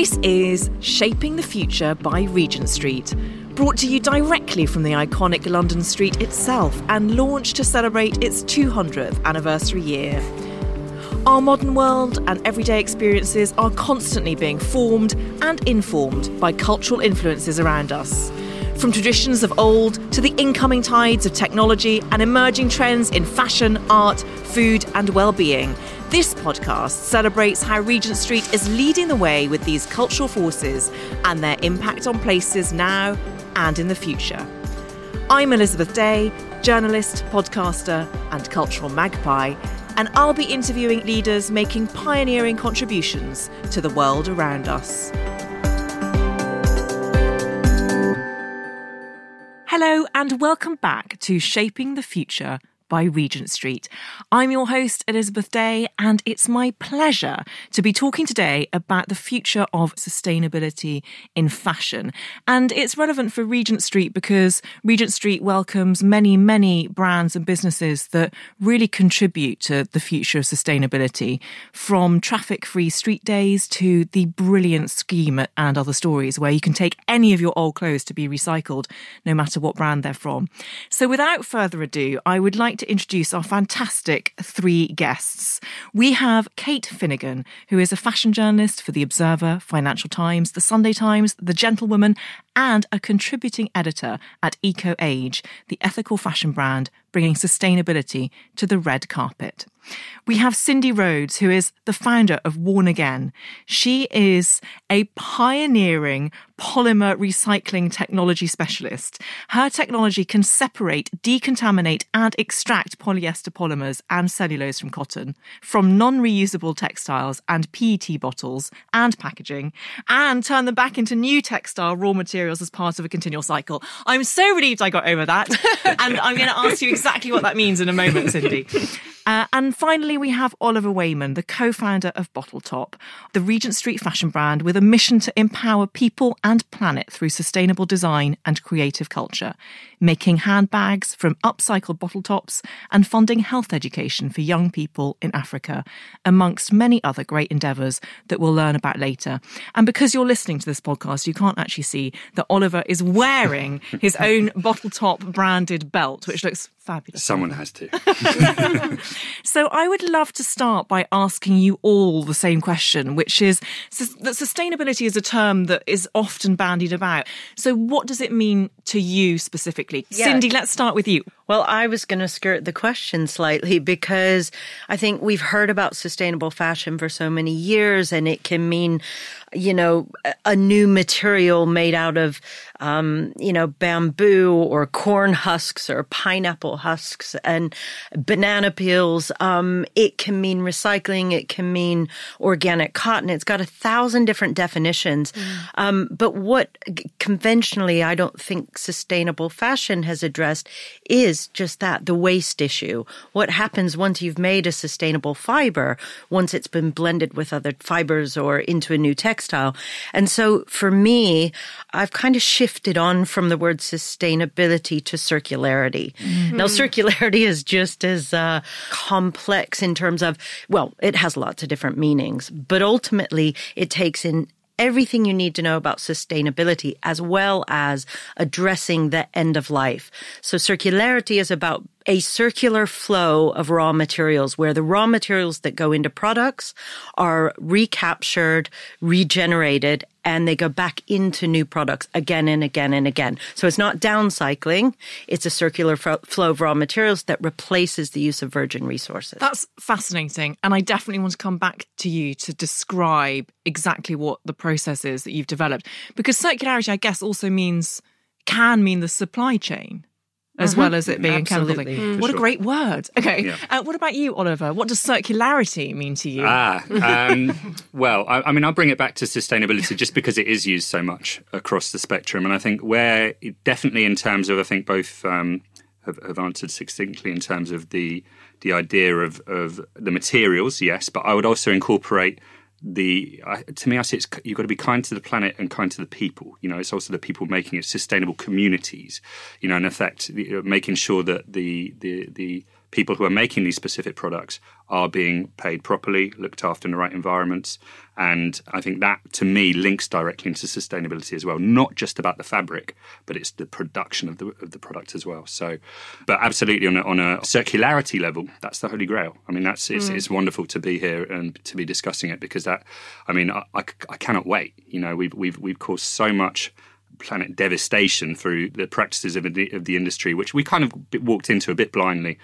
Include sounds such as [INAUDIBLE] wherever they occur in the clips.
This is Shaping the Future by Regent Street, brought to you directly from the iconic London street itself and launched to celebrate its 200th anniversary year. Our modern world and everyday experiences are constantly being formed and informed by cultural influences around us. From traditions of old to the incoming tides of technology and emerging trends in fashion, art, food, and well-being, this podcast celebrates how Regent Street is leading the way with these cultural forces and their impact on places now and in the future. I'm Elizabeth Day, journalist, podcaster, and cultural magpie, and I'll be interviewing leaders making pioneering contributions to the world around us. Hello, and welcome back to Shaping the Future by Regent Street. I'm your host, Elizabeth Day, and it's my pleasure to be talking today about the future of sustainability in fashion. And it's relevant for Regent Street because Regent Street welcomes many, many brands and businesses that really contribute to the future of sustainability, from traffic free street days to the brilliant scheme and other stories where you can take any of your old clothes to be recycled, no matter what brand they're from. So without further ado, I would like to introduce our fantastic three guests. We have Kate Finnegan, who is a fashion journalist for The Observer, Financial Times, The Sunday Times, The Gentlewoman, and a contributing editor at Eco Age, the ethical fashion brand bringing sustainability to the red carpet. We have Cindy Rhodes, who is the founder of Worn Again. She is a pioneering polymer recycling technology specialist. Her technology can separate, decontaminate, and extract polyester polymers and cellulose from cotton, from non reusable textiles and PET bottles and packaging, and turn them back into new textile raw materials as part of a continual cycle. I'm so relieved I got over that. [LAUGHS] and I'm going to ask you exactly what that means in a moment, Cindy. [LAUGHS] Uh, and finally, we have Oliver Wayman, the co founder of Bottle Top, the Regent Street fashion brand with a mission to empower people and planet through sustainable design and creative culture, making handbags from upcycled bottle tops and funding health education for young people in Africa, amongst many other great endeavours that we'll learn about later. And because you're listening to this podcast, you can't actually see that Oliver is wearing [LAUGHS] his own bottle top branded belt, which looks fabulous. Someone has to. [LAUGHS] [LAUGHS] so I would love to start by asking you all the same question, which is that sustainability is a term that is often bandied about. So what does it mean to you specifically? Yeah. Cindy, let's start with you. Well, I was going to skirt the question slightly because I think we've heard about sustainable fashion for so many years and it can mean, you know, a new material made out of um, you know, bamboo or corn husks or pineapple husks and banana peels. Um, it can mean recycling. It can mean organic cotton. It's got a thousand different definitions. Mm. Um, but what conventionally I don't think sustainable fashion has addressed is just that the waste issue. What happens once you've made a sustainable fiber, once it's been blended with other fibers or into a new textile. And so for me, I've kind of shifted shifted on from the word sustainability to circularity. Mm-hmm. Now, circularity is just as uh, complex in terms of, well, it has lots of different meanings, but ultimately it takes in everything you need to know about sustainability as well as addressing the end of life. So circularity is about a circular flow of raw materials where the raw materials that go into products are recaptured, regenerated, and they go back into new products again and again and again. So it's not downcycling. It's a circular flow of raw materials that replaces the use of virgin resources. That's fascinating. And I definitely want to come back to you to describe exactly what the process is that you've developed. Because circularity, I guess, also means, can mean the supply chain as uh-huh. well as it being Absolutely. thing. Mm. What sure. a great word. Okay. Yeah. Uh, what about you, Oliver? What does circularity mean to you? Ah, [LAUGHS] um, well, I, I, mean, I'll bring it back to sustainability just because it is used so much across the spectrum. And I think where, definitely in terms of, I think both um, have, have answered succinctly in terms of the the idea of, of the materials, yes, but I would also incorporate the uh, to me, I see it's you've got to be kind to the planet and kind to the people. You know, it's also the people making it sustainable communities. You know, in effect, making sure that the the the people who are making these specific products are being paid properly, looked after in the right environments. And I think that, to me, links directly into sustainability as well. Not just about the fabric, but it's the production of the of the product as well. So, but absolutely on a, on a circularity level, that's the holy grail. I mean, that's it's, mm. it's wonderful to be here and to be discussing it because that, I mean, I, I, I cannot wait. You know, we've we've we've caused so much planet devastation through the practices of the, of the industry, which we kind of walked into a bit blindly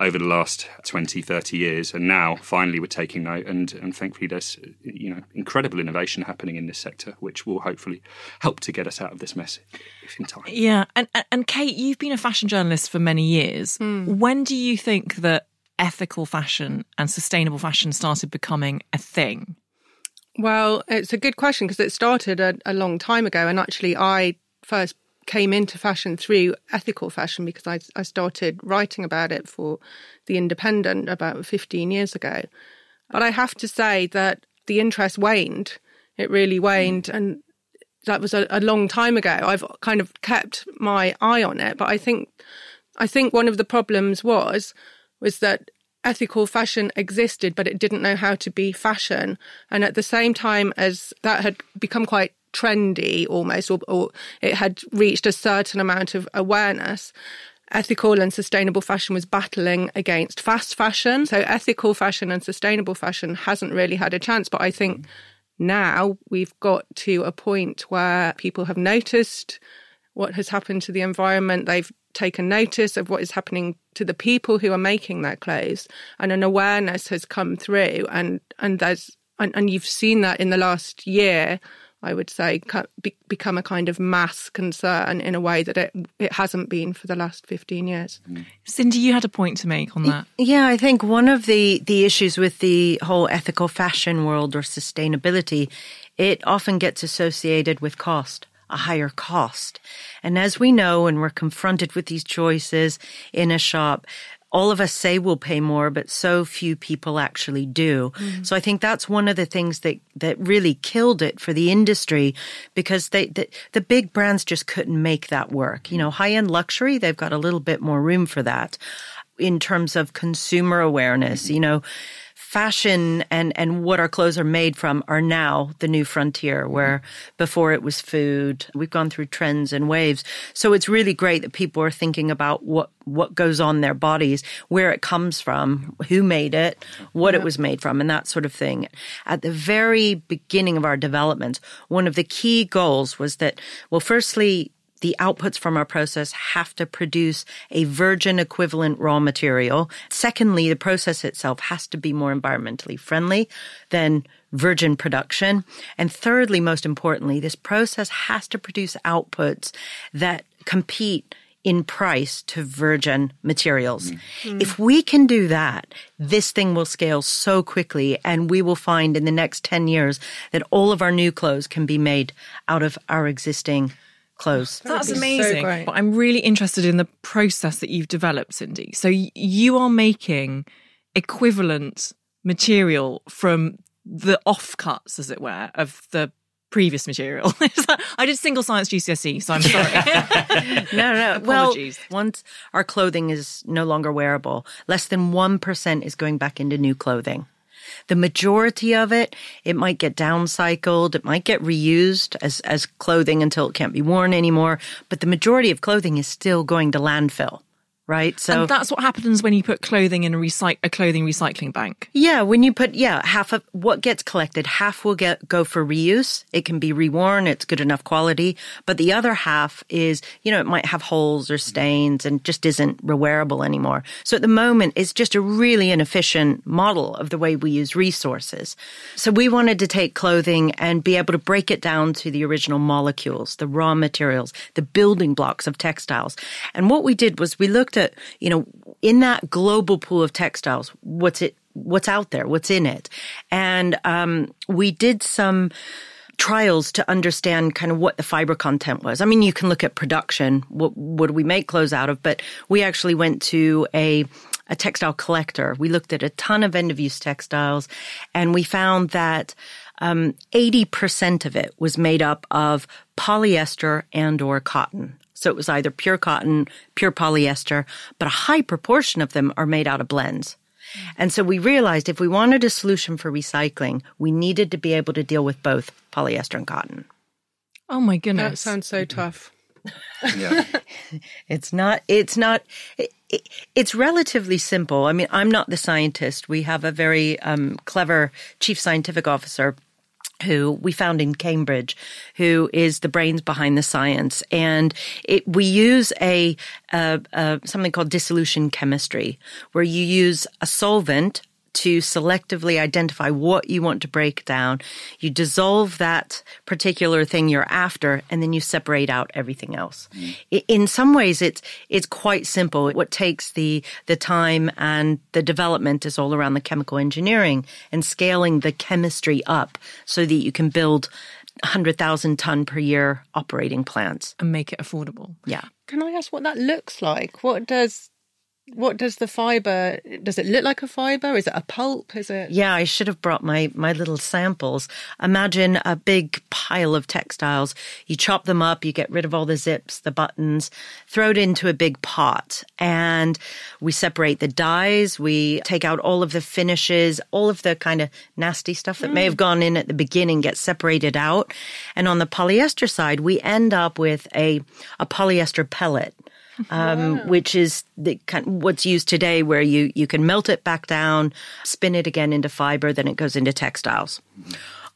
over the last 20, 30 years. And now finally we're taking note. And, and thankfully there's you know incredible innovation happening in this sector, which will hopefully help to get us out of this mess if in time. Yeah. And, and Kate, you've been a fashion journalist for many years. Mm. When do you think that ethical fashion and sustainable fashion started becoming a thing? Well, it's a good question because it started a, a, long time ago. And actually, I first came into fashion through ethical fashion because I, I started writing about it for The Independent about 15 years ago. But I have to say that the interest waned. It really waned. Mm. And that was a, a long time ago. I've kind of kept my eye on it. But I think, I think one of the problems was, was that ethical fashion existed, but it didn't know how to be fashion. And at the same time as that had become quite trendy almost, or, or it had reached a certain amount of awareness, ethical and sustainable fashion was battling against fast fashion. So ethical fashion and sustainable fashion hasn't really had a chance. But I think mm-hmm. now we've got to a point where people have noticed what has happened to the environment. They've taken notice of what is happening to the people who are making their clothes, and an awareness has come through. And and there's and, and you've seen that in the last year. I would say become a kind of mass concern in a way that it it hasn't been for the last 15 years. Mm. Cindy, you had a point to make on that. Yeah, I think one of the the issues with the whole ethical fashion world or sustainability, it often gets associated with cost a higher cost. And as we know, and we're confronted with these choices in a shop, all of us say we'll pay more, but so few people actually do. Mm. So I think that's one of the things that, that really killed it for the industry because they, the, the big brands just couldn't make that work. You know, high end luxury, they've got a little bit more room for that in terms of consumer awareness. You know, fashion and, and what our clothes are made from are now the new frontier, where before it was food. We've gone through trends and waves. So it's really great that people are thinking about what, what goes on their bodies, where it comes from, who made it, what yeah. it was made from, and that sort of thing. At the very beginning of our development, one of the key goals was that, well, firstly, the outputs from our process have to produce a virgin equivalent raw material. Secondly, the process itself has to be more environmentally friendly than virgin production. And thirdly, most importantly, this process has to produce outputs that compete in price to virgin materials. Mm. If we can do that, this thing will scale so quickly and we will find in the next 10 years that all of our new clothes can be made out of our existing close. That's amazing. So but I'm really interested in the process that you've developed, Cindy. So you are making equivalent material from the offcuts, as it were, of the previous material. [LAUGHS] I did single science GCSE, so I'm sorry. [LAUGHS] no, no. well, once our clothing is no longer wearable, less than 1% is going back into new clothing. The majority of it, it might get downcycled, it might get reused as, as clothing until it can't be worn anymore, but the majority of clothing is still going to landfill right? So and that's what happens when you put clothing in a, recy- a clothing recycling bank. Yeah, when you put yeah half of what gets collected, half will get go for reuse. It can be reworn. It's good enough quality, but the other half is you know it might have holes or stains and just isn't rewearable anymore. So at the moment, it's just a really inefficient model of the way we use resources. So we wanted to take clothing and be able to break it down to the original molecules, the raw materials, the building blocks of textiles. And what we did was we looked you know, in that global pool of textiles, what's it, what's out there, what's in it. And, um, we did some, trials to understand kind of what the fiber content was. I mean, you can look at production. What, what do we make clothes out of? But we actually went to a, a textile collector. We looked at a ton of end of use textiles and we found that um, 80% of it was made up of polyester and or cotton. So it was either pure cotton, pure polyester, but a high proportion of them are made out of blends. And so we realized if we wanted a solution for recycling, we needed to be able to deal with both polyester and cotton. Oh my goodness. That sounds so tough. Yeah. [LAUGHS] It's not, it's not, it, it- it's relatively simple. I mean, I'm not the scientist. We have a very um, clever chief scientific officer who we found in Cambridge, who is the brains behind the science. And it, we use a, uh, uh, something called dissolution chemistry, where you use a solvent to selectively identify what you want to break down. You dissolve that particular thing you're after, and then you separate out everything else. Mm. I- In some ways, it's it's quite simple. What takes the the time and the development is all around the chemical engineering and scaling the chemistry up so that you can build. 100,000 ton per year operating plants. and make it affordable. Yeah. Can I ask what that looks like? What does what does the fiber does it look like a fiber? Is it a pulp? Is it Yeah, I should have brought my my little samples. Imagine a big pile of textiles. You chop them up, you get rid of all the zips, the buttons, throw it into a big pot, and we separate the dyes. We take out all of the finishes, all of the kind of nasty stuff that may have mm. gone in at the beginning gets separated out. And on the polyester side, we end up with a a polyester pellet um, which is the kind what's used today, where you you can melt it back down, spin it again into fiber, then it goes into textiles.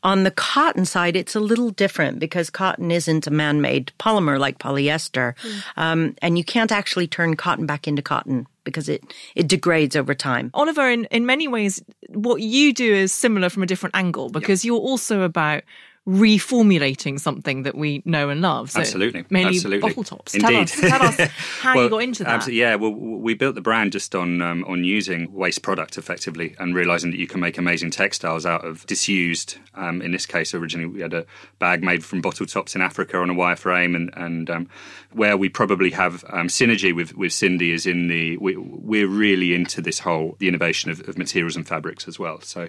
On the cotton side, it's a little different because cotton isn't a man-made polymer like polyester, um, and you can't actually turn cotton back into cotton because it it degrades over time. Oliver, in, in many ways, what you do is similar from a different angle because you're also about reformulating something that we know and love. So Absolutely, Mainly absolutely. bottle tops. Indeed. Tell us, tell us [LAUGHS] how Well, you got into that. absolutely, yeah, well, we built the brand just on um, on using waste product effectively and realizing that you can make amazing textiles out of disused. Um, in this case, originally we had a bag made from bottle tops in Africa on a wireframe, and and um, where we probably have um, synergy with with Cindy is in the we, we're really into this whole the innovation of, of materials and fabrics as well. So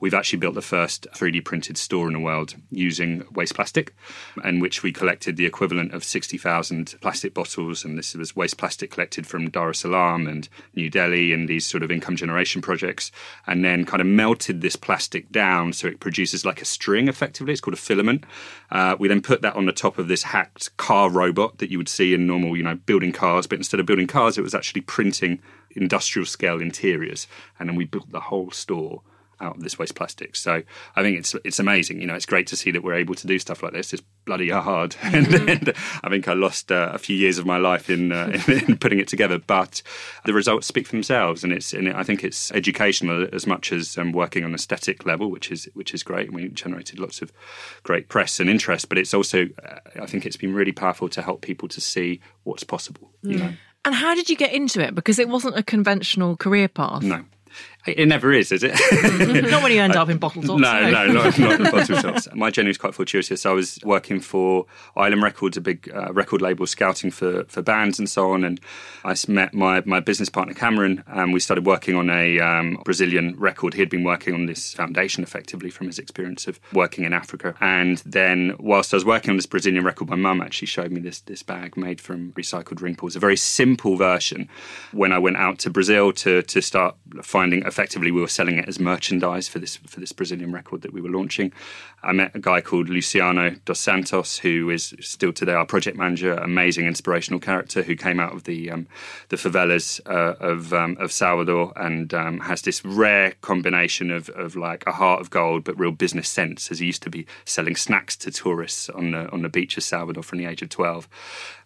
we've actually built the first 3D printed store in the world using waste plastic, and which we collected the equivalent of 60,000 plastic bottles. And this was waste plastic collected from Dar es Salaam and New Delhi and these sort of income generation projects, and then kind of melted this plastic down so it produces like a string effectively. It's called a filament. Uh, we then put that on the top of this hacked car robot that you would see in normal, you know, building cars, but instead of building cars, it was actually printing industrial scale interiors. And then we built the whole store out of this waste plastic. So I think it's it's amazing. You know, it's great to see that we're able to do stuff like this. It's bloody hard, [LAUGHS] and, and I think I lost uh, a few years of my life in, uh, in [LAUGHS] in putting it together. But the results speak for themselves, and it's and I think it's educational as much as um, working on aesthetic level, which is which is great. We generated lots of great press and interest, but it's also uh, I think it's been really powerful to help people to see what's possible. You know, and how did you get into it? Because it wasn't a conventional career path. no. It never is, is it? Not when you end [LAUGHS] up in bottle tops. No, no, not, not in bottle [LAUGHS] shops. My journey was quite fortuitous. I was working for Island Records, a big uh, record label, scouting for, for bands and so on. And I met my, my business partner Cameron, and we started working on a um, Brazilian record. He had been working on this foundation effectively from his experience of working in Africa. And then, whilst I was working on this Brazilian record, my mum actually showed me this this bag made from recycled ring pulls, a very simple version. When I went out to Brazil to to start finding effectively we were selling it as merchandise for this for this Brazilian record that we were launching. I met a guy called Luciano dos Santos, who is still today our project manager, amazing inspirational character who came out of the um, the favelas uh, of um, of Salvador and um, has this rare combination of of like a heart of gold but real business sense, as he used to be selling snacks to tourists on the on the beach of Salvador from the age of twelve.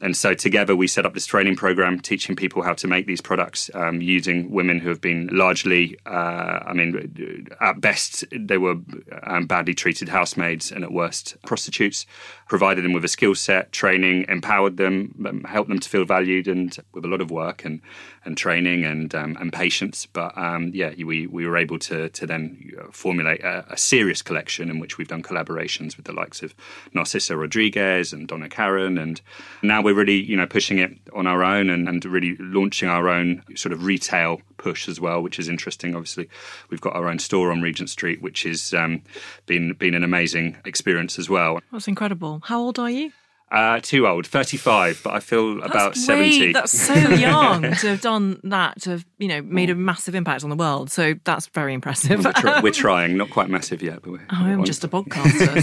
And so together we set up this training program, teaching people how to make these products um, using women who have been largely, uh, I mean, at best they were um, badly treated housemaids and at worst prostitutes. Provided them with a skill set, training, empowered them, um, helped them to feel valued, and with a lot of work and and training and um, and patience. But um, yeah, we we were able to to then formulate a, a serious collection in which we've done collaborations with the likes of Narciso Rodriguez and Donna Karan, and now we're really you know pushing it on our own and, and really launching our own sort of retail push as well, which is interesting. Obviously, we've got our own store on Regent Street, which has um, been been an amazing experience as well. That's incredible. How old are you? Uh, too old, 35, but I feel about That's 70. way- that's so young [LAUGHS] to have done that, to have, you know, made a massive impact on the world. So that's very impressive. we're, try- we're [LAUGHS] trying, not quite massive yet, but we're. Oh, I'm just a podcaster.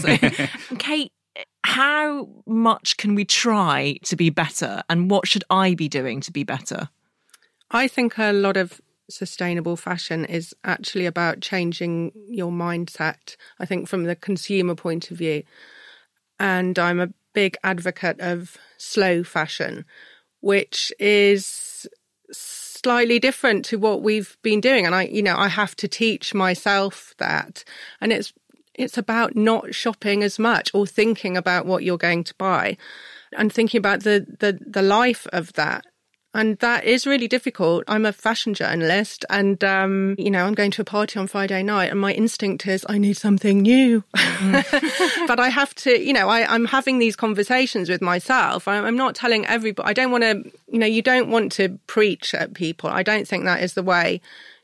So. [LAUGHS] Kate, how much can we try to be better? And what should I be doing to be better? I think a lot of sustainable fashion is actually about changing your mindset, I think, from the consumer point of view. And I'm a big advocate of slow fashion, which is slightly different to what we've been doing. And I, you know, I have to teach myself that. And it's it's about not shopping as much or thinking about what you're going to buy and thinking about the the, the life of that and that is really difficult. I'm a fashion journalist, and um, you know, I'm going to a party on Friday night, and my instinct is I need something new. [LAUGHS] but I have to, you know, I, I'm having these conversations with myself. I, I'm not telling everybody. I don't want to, you know, you don't want to preach at people. I don't think that is the way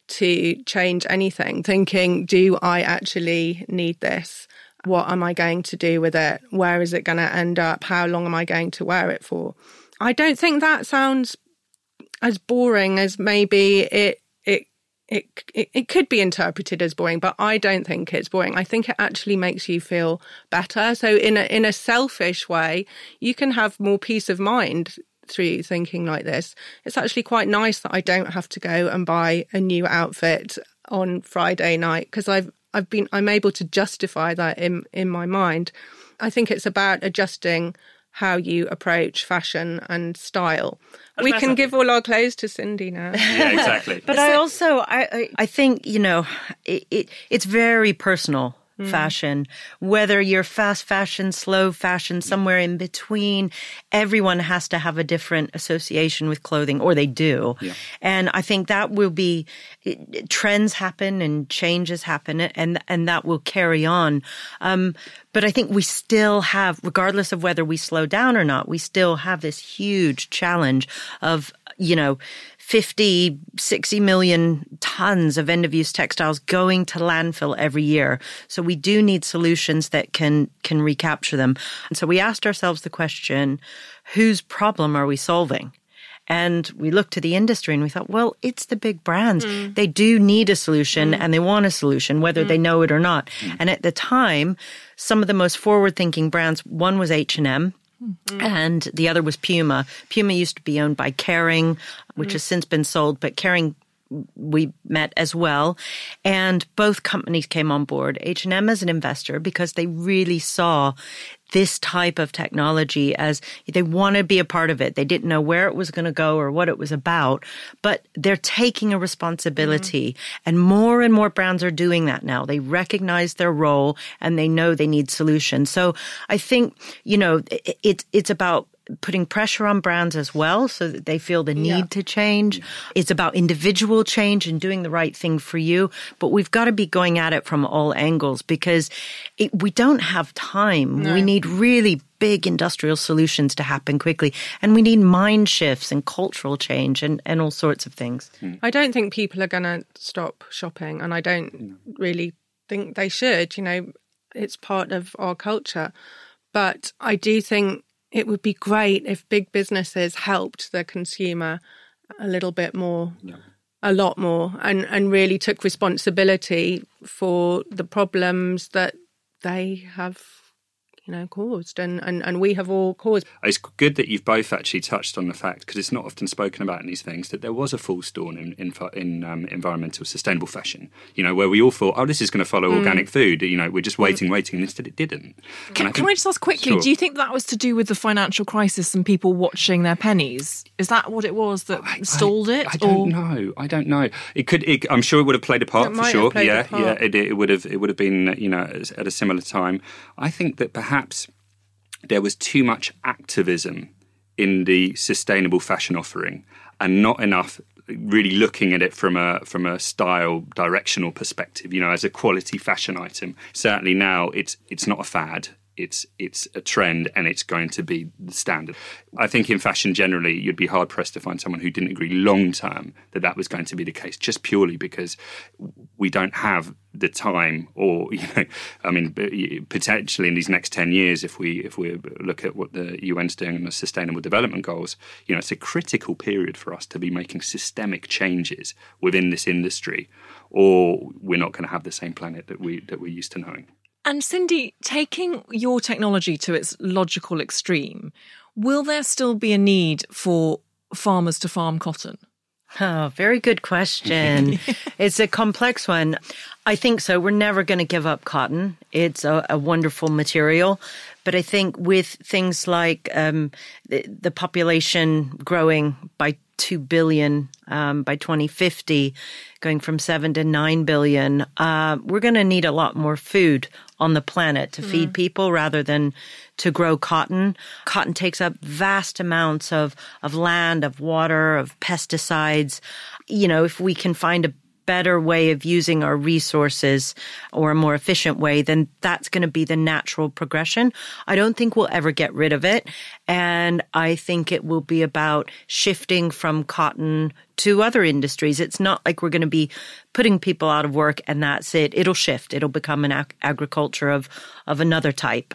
to change anything. Thinking, do I actually need this? What am I going to do with it? Where is it going to end up? How long am I going to wear it for? I don't think that sounds as boring as maybe it it it it, could be interpreted as boring, but I don't think it's boring. I think it actually makes you feel better. So in a in a selfish way, you can have more peace of mind through thinking like this. It's actually quite nice that I don't have to go and buy a new outfit on Friday night because I've I've been I'm able to justify that in in my mind. I think it's about adjusting how you approach fashion and style. We can give all our clothes to Cindy now. [LAUGHS] Yeah, exactly. But I also I I, I think you know it, it it's very personal Mm. fashion whether you're fast fashion slow fashion somewhere in between everyone has to have a different association with clothing or they do. And i think that will be trends happen and changes happen and and that will carry on. Um, but i think we still have regardless of whether we slow down or not we still have this huge challenge of you know 50, 60 million tons of end of use textiles going to landfill every year. So we do need solutions that can, can recapture them. And so we asked ourselves the question, whose problem are we solving? And we looked to the industry and we thought, well, it's the big brands. Mm. They do need a solution mm. and they want a solution, whether they mm. know it or not. And at the time, some of the most forward thinking brands, one was H&M, and the other was Puma. Puma used to be owned by Kering, which has since been sold, but Kering we met as well and both companies came on board h&m as an investor because they really saw this type of technology as they want to be a part of it. They didn't know where it was going to go or what it was about but they're taking a responsibility. Mm-hmm. And more and more brands are doing that now. They recognize their role and they know they need solutions. So i think you know it, it it's about putting pressure on brands as well so that they feel the need to change. It's about individual change and doing the right thing for you. But we've got to be going at it from all angles because it, we don't have time. We need really big industrial solutions to happen quickly. And we need mind shifts and cultural change and, and all sorts of things. Hmm. I don't think people are going to stop shopping, and I don't really think they should. You know, it's part of our culture. But I do think it would be great if big businesses helped the consumer a little bit more, a lot more, and, and really took responsibility for the problems that they have, you know, caused and, and, and we have all caused. It's good that you've both actually touched on the fact because it's not often spoken about in these things that there was a false dawn in in, in um, environmental sustainable fashion. You know, where we all thought, oh, this is going to follow organic food. You know, we're just waiting, waiting, and instead it didn't. Can, I can I just ask quickly? Sure. Do you think that was to do with the financial crisis and people watching their pennies? Is that what it was that stalled it? I don't or know. I don't know. It could. It, I'm sure it would have played a part It for sure. yeah, yeah. It, it would have. It would have been. You know, at a similar time. I think that perhaps there was too much activism in the sustainable fashion offering, and not enough really looking at it from a from a style directional perspective. You know, as a quality fashion item. Certainly now, it's it's not a fad. It's it's a trend and it's going to be the standard. I think in fashion generally, you'd be hard pressed to find someone who didn't agree long term that that was going to be the case, just purely because we don't have the time, or [LAUGHS] you know, I mean, potentially in these next ten years, if we if we look at what the UN's doing and the Sustainable Development Goals, you know, it's a critical period for us to be making systemic changes within this industry, or we're not going to have the same planet that we that we're used to knowing. And Cindy, taking your technology to its logical extreme, will there still be a need for farmers to farm cotton? Oh, very good question. [LAUGHS] it's a complex one. I think so. We're never going to give up cotton. It's a, a, wonderful material. But I think with things like um, the, the, population growing by 2 billion um, by 2050, going from 7 to 9 billion, uh, we're going to need a lot more food on the planet to mm. feed people rather than to grow cotton. Cotton takes up vast amounts of, of land, of water, of pesticides. You know, if we can find a better way of using our resources or a more efficient way, then that's going to be the natural progression. I don't think we'll ever get rid of it. And I think it will be about shifting from cotton to other industries. It's not like we're going to be putting people out of work and that's it. It'll shift. It'll become an ag- agriculture of, of another type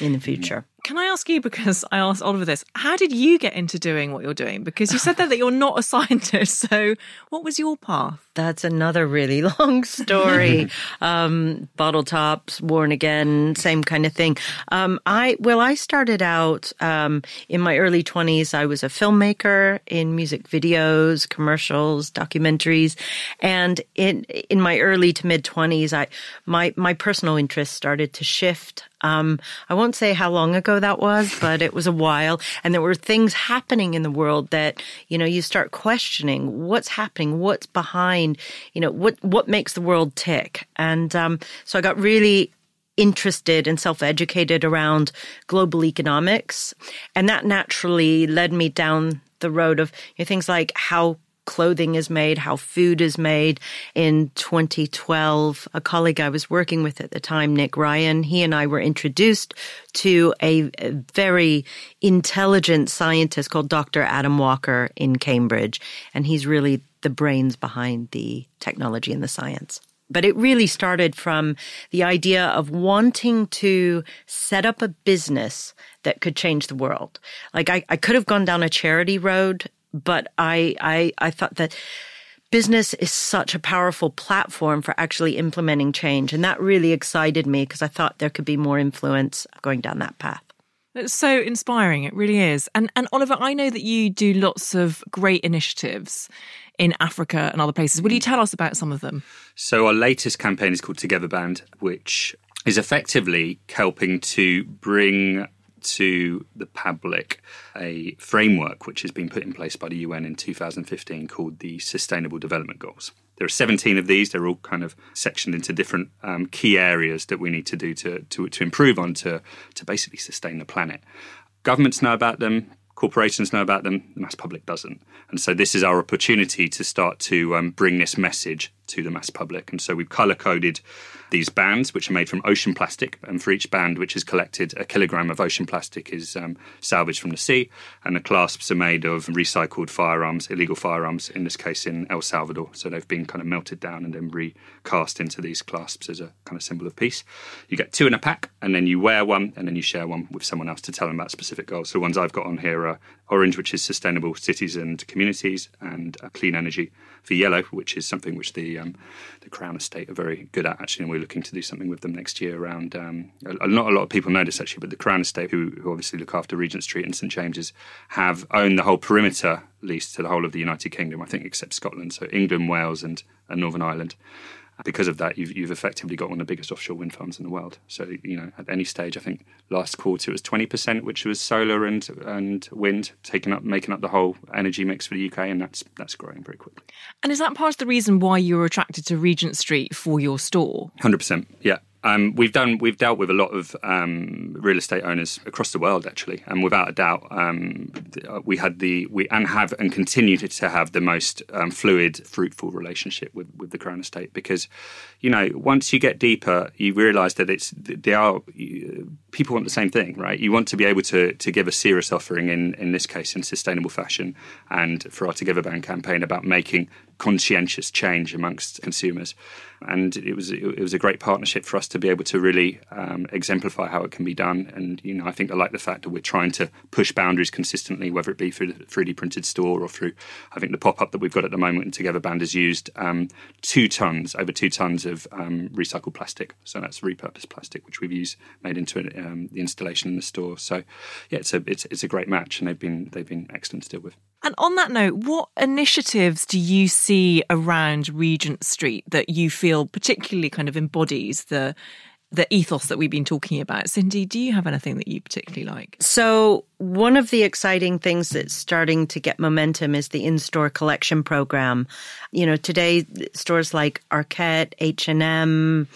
in the future. Can I ask you, because I asked Oliver this, how did you get into doing what you're doing? Because you said there that you're not a [LAUGHS] scientist. So what was your path? That's another really [LAUGHS] long story. [LAUGHS] um, bottle tops, worn again, same kind of thing. Um, I, well, I started out, um, in my early twenties. I was a filmmaker in music videos, commercials, documentaries. And in, in my early to mid twenties, I, my, my personal interest started to shift. Um, I won't say how long ago that was, but it was a while. And there were things happening in the world that, you know, you start questioning what's happening, what's behind, you know, what, what makes the world tick. And, um, so I got really interested and self-educated around global economics. And that naturally led me down the road of you know, things like how clothing is made, how food is made. In 2012, a colleague I was working with at the time, Nick Ryan, he and I were introduced to a, very intelligent scientist called Dr. Adam Walker in Cambridge. And he's really the brains behind the technology and the science. But it really started from the idea of wanting to set up a business that could change the world. Like I, I could have gone down a charity road but I, I, I thought that business is such a powerful platform for actually implementing change. And that really excited me because I thought there could be more influence going down that path. It's so inspiring. It really is. And and Oliver, I know that you do lots of great initiatives in Africa and other places. Will you tell us about some of them? So our latest campaign is called Together Band, which is effectively helping to bring to the public a framework which has been put in place by the UN in 2015 called the Sustainable Development Goals. There are 17 of these. They're all kind of sectioned into different um, key areas that we need to do to, to, to improve on to, to basically sustain the planet. Governments know about them, corporations know about them, the mass public doesn't. And so this is our opportunity to start to um, bring this message to the mass public. And so we've color coded these bands, which are made from ocean plastic. And for each band which is collected, a kilogram of ocean plastic is um, salvaged from the sea. And the clasps are made of recycled firearms, illegal firearms, in this case in El Salvador. So they've been kind of melted down and then recast into these clasps as a kind of symbol of peace. You get two in a pack, and then you wear one, and then you share one with someone else to tell them about specific goals. So the ones I've got on here are orange, which is sustainable cities and communities, and uh, clean energy for yellow, which is something which the um, the Crown Estate are very good at actually, and we're looking to do something with them next year around. Um, not a lot of people know this actually, but the Crown Estate, who, who obviously look after Regent Street and St James's, have owned the whole perimeter lease to the whole of the United Kingdom, I think, except Scotland, so England, Wales, and, and Northern Ireland because of that, you've, you've effectively got one of the biggest offshore wind farms in the world. So, you know, at any stage, I think last quarter it was 20%, which was solar and, and wind, taking up, making up the whole energy mix for the UK, and that's, that's growing very quickly. And is that part of the reason why you were attracted to Regent Street for your store? 100%, yeah. Um, we've done we've dealt with a lot of um, real estate owners across the world actually, and without a doubt, um, we had the we and have and continue to have the most um, fluid, fruitful relationship with, with the Crown Estate because, you know, once you get deeper, you realise that it's they are people want the same thing, right? You want to be able to to give a serious offering in in this case in sustainable fashion, and for our Together Band campaign about making conscientious change amongst consumers. And it was it was a great partnership for us to be able to really um, exemplify how it can be done. And you know, I think I like the fact that we're trying to push boundaries consistently, whether it be through the 3D printed store or through I think the pop up that we've got at the moment Together Band has used um, two tons over two tons of um, recycled plastic. So that's repurposed plastic, which we've used made into um, the installation in the store. So yeah, it's a it's, it's a great match, and they've been they've been excellent to deal with. And on that note, what initiatives do you see around Regent Street that you feel particularly kind of embodies the the ethos that we've been talking about? Cindy, do you have anything that you particularly like? So, one of the exciting things that's starting to get momentum is the in-store collection program. You know, today stores like Arket, H&M,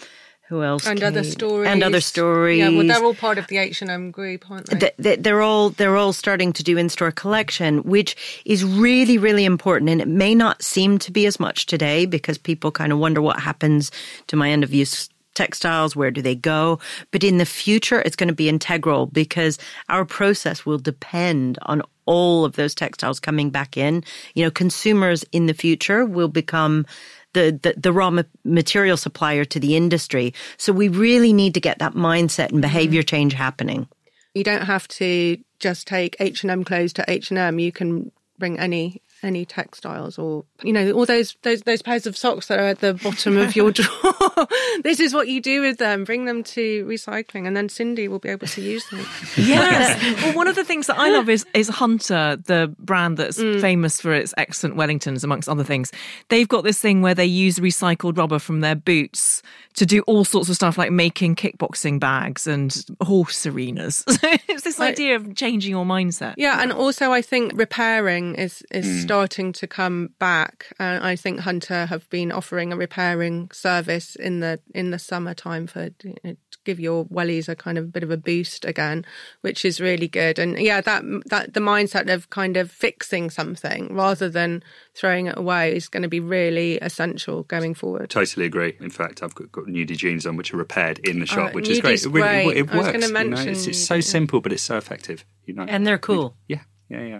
who else? And other stories. And other stories. Yeah, well, they're all part of the H and M group, aren't they? Th- they're all they're all starting to do in-store collection, which is really really important. And it may not seem to be as much today because people kind of wonder what happens to my end of use textiles where do they go but in the future it's going to be integral because our process will depend on all of those textiles coming back in you know consumers in the future will become the, the, the raw ma- material supplier to the industry. So we really need to get that mindset and behavior mm-hmm. change happening. You don't have to just take H and M clothes to H and M. You can bring any any textiles or you know all those those those pairs of socks that are at the bottom of your [LAUGHS] drawer. [LAUGHS] this is what you do with them. Bring them to recycling, and then Cindy will be able to use them. [LAUGHS] Yes. well, one of the things that I love is is Hunter, the brand that's mm. famous for its excellent Wellingtons, amongst other things. They've got this thing where they use recycled rubber from their boots to do all sorts of stuff, like making kickboxing bags and horse arenas. So it's this Like- idea of changing your mindset. Yeah, and also I think repairing is is mm. Starting to come back. Uh, I think Hunter have been offering a repairing service in the in the summertime for you know, to give your wellies a kind of bit of a boost again, which is really good. And yeah, that that the mindset of kind of fixing something rather than throwing it away is going to be really essential going forward. Totally agree. In fact, I've got, got nudie jeans on which are repaired in the shop, Oh, which is great. nudie's It really, great. it I was works. gonna you know? mention it's, it's so nudie. simple, but it's so effective. You know, And they're cool. yeah, yeah, yeah.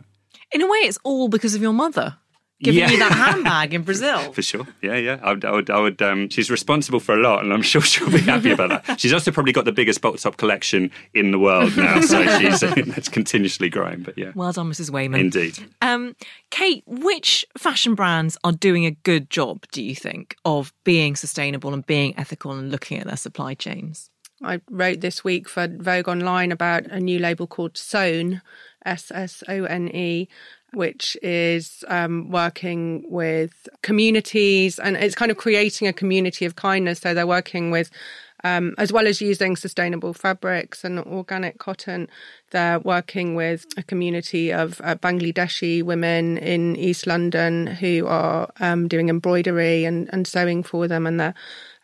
In a way, it's all because of your mother giving Yeah. you that [LAUGHS] handbag in Brazil. For sure, yeah, yeah. I would, I would, I would. Um, she's responsible for a lot, and I'm [LAUGHS] sure she'll be happy about that. She's also probably got the biggest bolt top collection in the world now, so [LAUGHS] she's that's continuously growing. But yeah, Well done, Mrs. Wayman. indeed. Um, Kate, which fashion brands are doing a good job, do you think, of being sustainable and being ethical and looking at their supply chains? I wrote this week for Vogue Online about a new label called Sone, S S O N E, which is um, working with communities and it's kind of creating a community of kindness. So they're working with, um, as well as using sustainable fabrics and organic cotton, they're working with a community of uh, Bangladeshi women in East London who are um, doing embroidery and, and sewing for them, and they're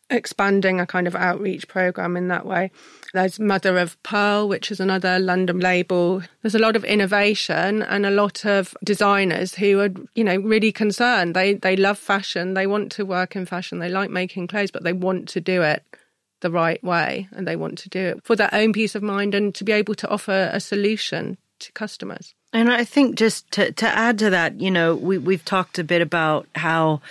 expanding a kind of outreach program in that way. There's Mother of Pearl, which is another London label. There's a lot of innovation and a lot of designers who are, you know, really concerned. They they love fashion. They want to work in fashion. They like making clothes, but they want to do it the right way and they want to do it for their own peace of mind and to be able to offer a solution to customers. And I think just to, to add to that, you know, we, we've talked a bit about how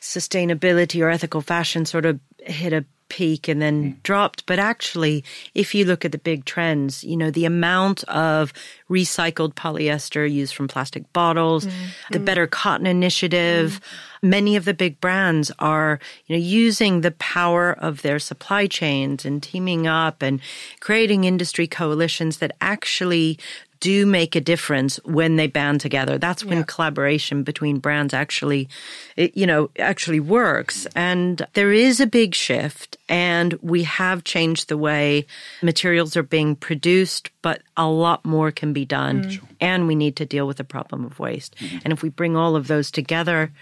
sustainability or ethical fashion sort of hit a peak and then mm. dropped. But actually, if you look at the big trends, you know, the amount of recycled polyester used from plastic bottles, mm. the mm. Better Cotton Initiative, many of the big brands are, you know, using the power of their supply chains and teaming up and creating industry coalitions that actually do make a difference when they band together. That's when collaboration between brands actually, it, you know, actually works. And there is a big shift and we have changed the way materials are being produced, but a lot more can be done. Mm. And we need to deal with the problem of waste. Mm-hmm. And if we bring all of those together,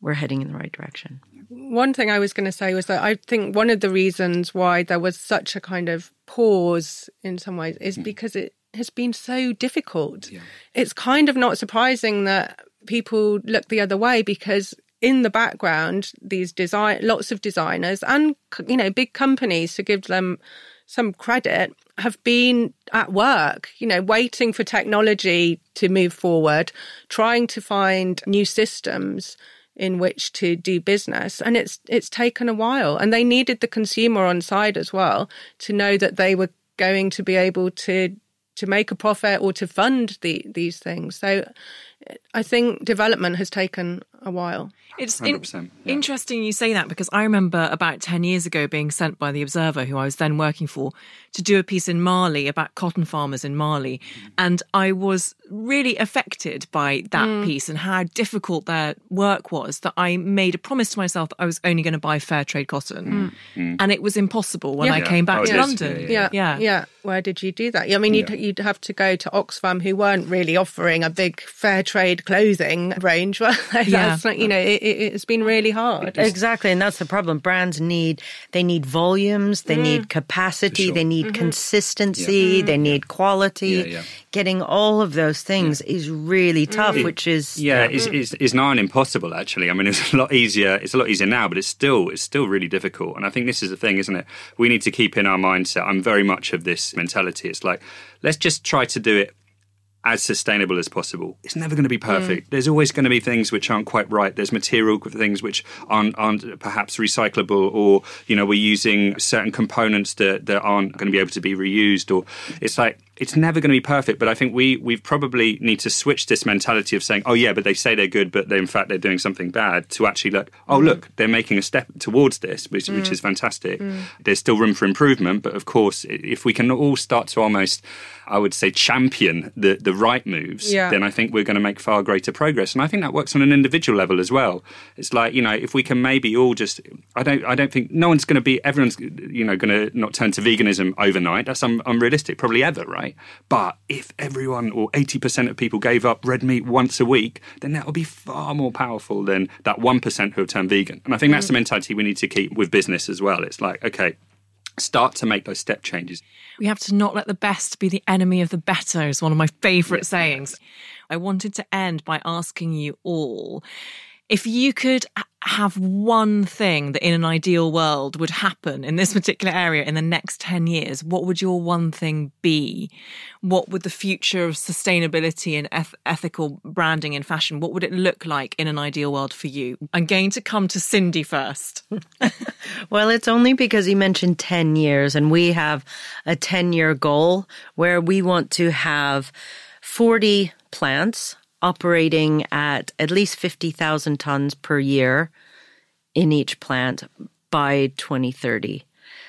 we're heading in the right direction. One thing I was going to say was that I think one of the reasons why there was such a kind of pause in some ways is mm. because it has been so difficult. It's kind of not surprising that people look the other way because in the background these design lots of designers and you know big companies to give them some credit, have been at work, you know, waiting for technology to move forward, trying to find new systems in which to do business. And it's it's taken a while. And they needed the consumer on side as well to know that they were going to be able to to make a profit or to fund the, these things. So i think development has taken a while it's in, yeah. interesting you say that because I remember about 10 years ago being sent by the Observer, who I was then working for, to do a piece in Mali about cotton farmers in Mali. Mm. And I was really affected by that mm. piece and how difficult their work was that I made a promise to myself that I was only going to buy fair trade cotton. Mm. mm. And it was impossible when yeah. I came back oh, to London. Yeah, yeah. Yeah. Where did you do that? I mean, you'd, you'd have to go to Oxfam, who weren't really offering a big fair trade clothing range. Well, that's like, you know, it, it, has been really hard. Exactly, and that's the problem. Brands need they need volumes, they mm. need capacity, sure. they need mm-hmm. consistency, yeah. they need quality. Yeah, yeah. Getting all of those things is really tough, mm. which is yeah, it's is is not impossible actually. I mean, it's a lot easier. It's a lot easier now, but it's still it's still really difficult. And I think this is the thing, isn't it? We need to keep in our mindset. I'm very much of this mentality. It's like let's just try to do it as sustainable as possible. It's never going to be perfect. Mm. There's always going to be things which aren't quite right. There's material things which aren't, aren't perhaps recyclable, or you know we're using certain components that, that aren't going to be able to be reused. Or it's like it's never going to be perfect, but I think we we probably need to switch this mentality of saying, oh yeah, but they say they're good, but they, in fact they're doing something bad. To actually look, oh mm. look, they're making a step towards this, which, mm. which is fantastic. Mm. There's still room for improvement, but of course, if we can all start to almost, I would say, champion the the right moves, yeah. then I think we're going to make far greater progress. And I think that works on an individual level as well. It's like you know, if we can maybe all just, I don't, I don't think no one's going to be, everyone's you know going to not turn to veganism overnight. That's un- unrealistic, probably ever, right? But if everyone or 80% of people gave up red meat once a week, then that would be far more powerful than that 1% who have turned vegan. And I think that's the mm. mentality we need to keep with business as well. It's like, okay, start to make those step changes. We have to not let the best be the enemy of the better, is one of my favourite sayings. I wanted to end by asking you all if you could have one thing that in an ideal world would happen in this [LAUGHS] particular area in the next 10 years, what would your one thing be? What would the future of sustainability and eth- ethical branding in fashion, what would it look like in an ideal world for you? I'm going to come to Cindy first. [LAUGHS] well, it's only because you mentioned 10 years and we have a 10 year goal where we want to have 40 plants operating at at least 50,000 tons per year in each plant by 2030.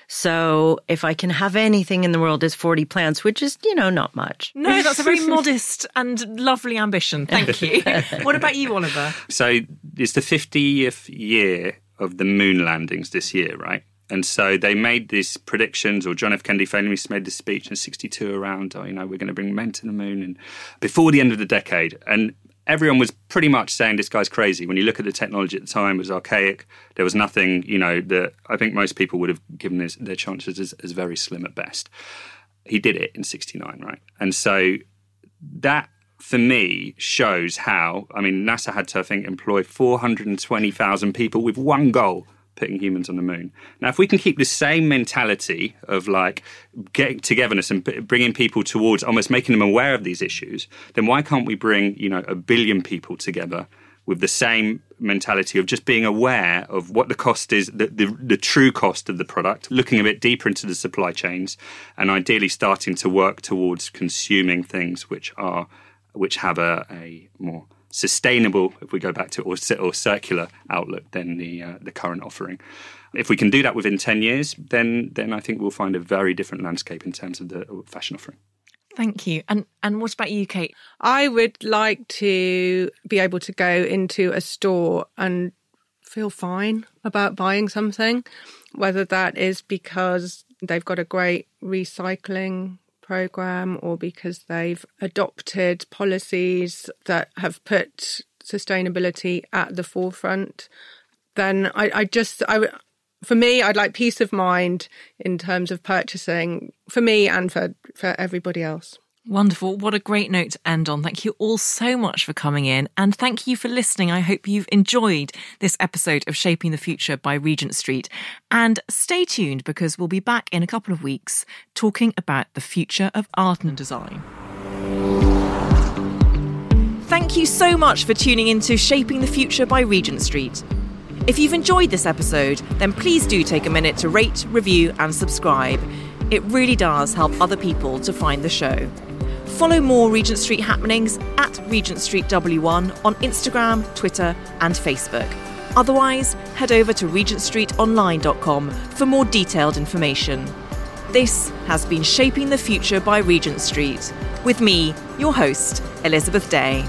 So if I can have anything in the world is 40 plants, which is, you know, not much. [LAUGHS] No, that's a very [LAUGHS] modest and lovely ambition. Thank you. [LAUGHS] what about you, Oliver? So it's the 50th year of the moon landings this year, right? And so they made these predictions, or John F. Kennedy famously made this speech in 62 around, oh, you know, we're going to bring men to the moon and before the end of the decade. And everyone was pretty much saying this guy's crazy. When you look at the technology at the time, it was archaic. There was nothing, you know, that I think most people would have given their chances as, as very slim at best. He did it in 69, right? And so that for me shows how I mean NASA had to I think employ 420,000 people with one goal putting humans on the moon. Now, if we can keep the same mentality of like getting togetherness and bringing people towards almost making them aware of these issues, then why can't we bring you know a billion people together with the same mentality of just being aware of what the cost is, the, the, the, true cost of the product, looking a bit deeper into the supply chains, and ideally starting to work towards consuming things which are which have a, a more sustainable, if we go back to or, or circular outlook than the uh, the current offering. If we can do that within ten years, then then I think we'll find a very different landscape in terms of the fashion offering. Thank you. And and what about you, Kate? I would like to be able to go into a store and feel fine about buying something, whether that is because they've got a great recycling program or because they've adopted policies that have put sustainability at the forefront, then I, I just I for me I'd like peace of mind in terms of purchasing for me and for for everybody else. Wonderful. What a great note to end on. Thank you all so much for coming in and thank you for listening. I hope you've enjoyed this episode of Shaping the Future by Regent Street. And stay tuned because we'll be back in a couple of weeks talking about the future of art and design. Thank you so much for tuning into Shaping the Future by Regent Street. If you've enjoyed this episode, then please do take a minute to rate, review, and subscribe. It really does help other people to find the show. Follow more Regent Street happenings at Regent Street W1 on Instagram, Twitter, and Facebook. Otherwise, head over to regentstreetonline.com for more detailed information. This has been Shaping the Future by Regent Street, with me, your host, Elizabeth Day.